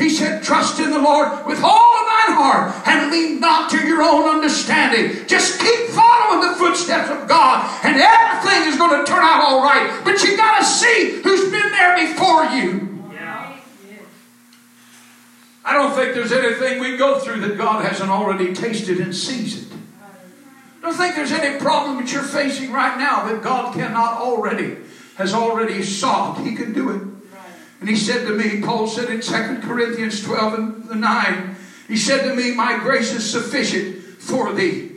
He said, Trust in the Lord with all of thine heart and lean not to your own understanding. Just keep following the footsteps of God and everything is going to turn out all right. But you got to see who's been there before you. I don't think there's anything we go through that God hasn't already tasted and seasoned. I don't think there's any problem that you're facing right now that God cannot already, has already solved. He can do it. And he said to me, Paul said in 2 Corinthians 12 and 9, he said to me, My grace is sufficient for thee.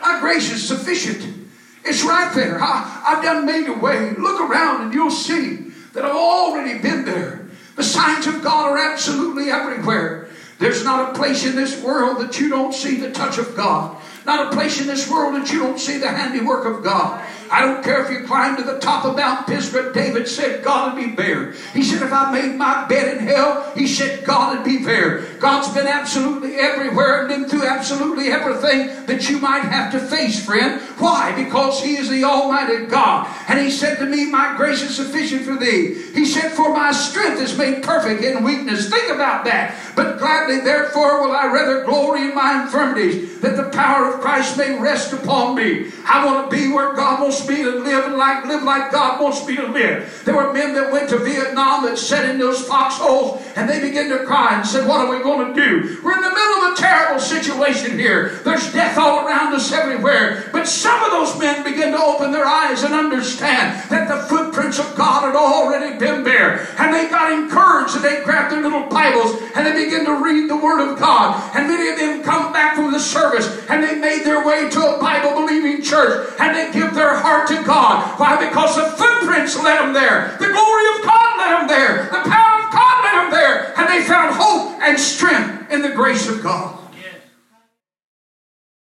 My grace is sufficient. It's right there. I, I've done made a way. Look around and you'll see that I've already been there. The signs of God are absolutely everywhere. There's not a place in this world that you don't see the touch of God. Not a place in this world that you don't see the handiwork of God. I don't care if you climb to the top of Mount Pisgah. David said, God would be there. He said, if I made my bed in hell, he said, God would be there. God's been absolutely everywhere and been through absolutely everything that you might have to face, friend. Why? Because he is the Almighty God. And he said to me, My grace is sufficient for thee. He said, For my strength is made perfect in weakness. Think about that. But gladly, therefore, will I rather glory in my infirmities, that the power of Christ may rest upon me. I want to be where God wants me to live like live like God wants me to live. There were men that went to Vietnam that sat in those foxholes and they began to cry and said, What are we going to do? We're in the middle of a terrible situation here. There's death all around us everywhere. But some of those men began to open their eyes and understand that the footprints of God had already been there. And they got encouraged and they grabbed their little Bibles and they begin to read the Word of God. And many of them come back from the service and they made their way to a Bible believing church and they give their heart to God. Why? Because the footprints led them there. The glory of God led them there. The power of God led them there. And they found hope and strength in the grace of God.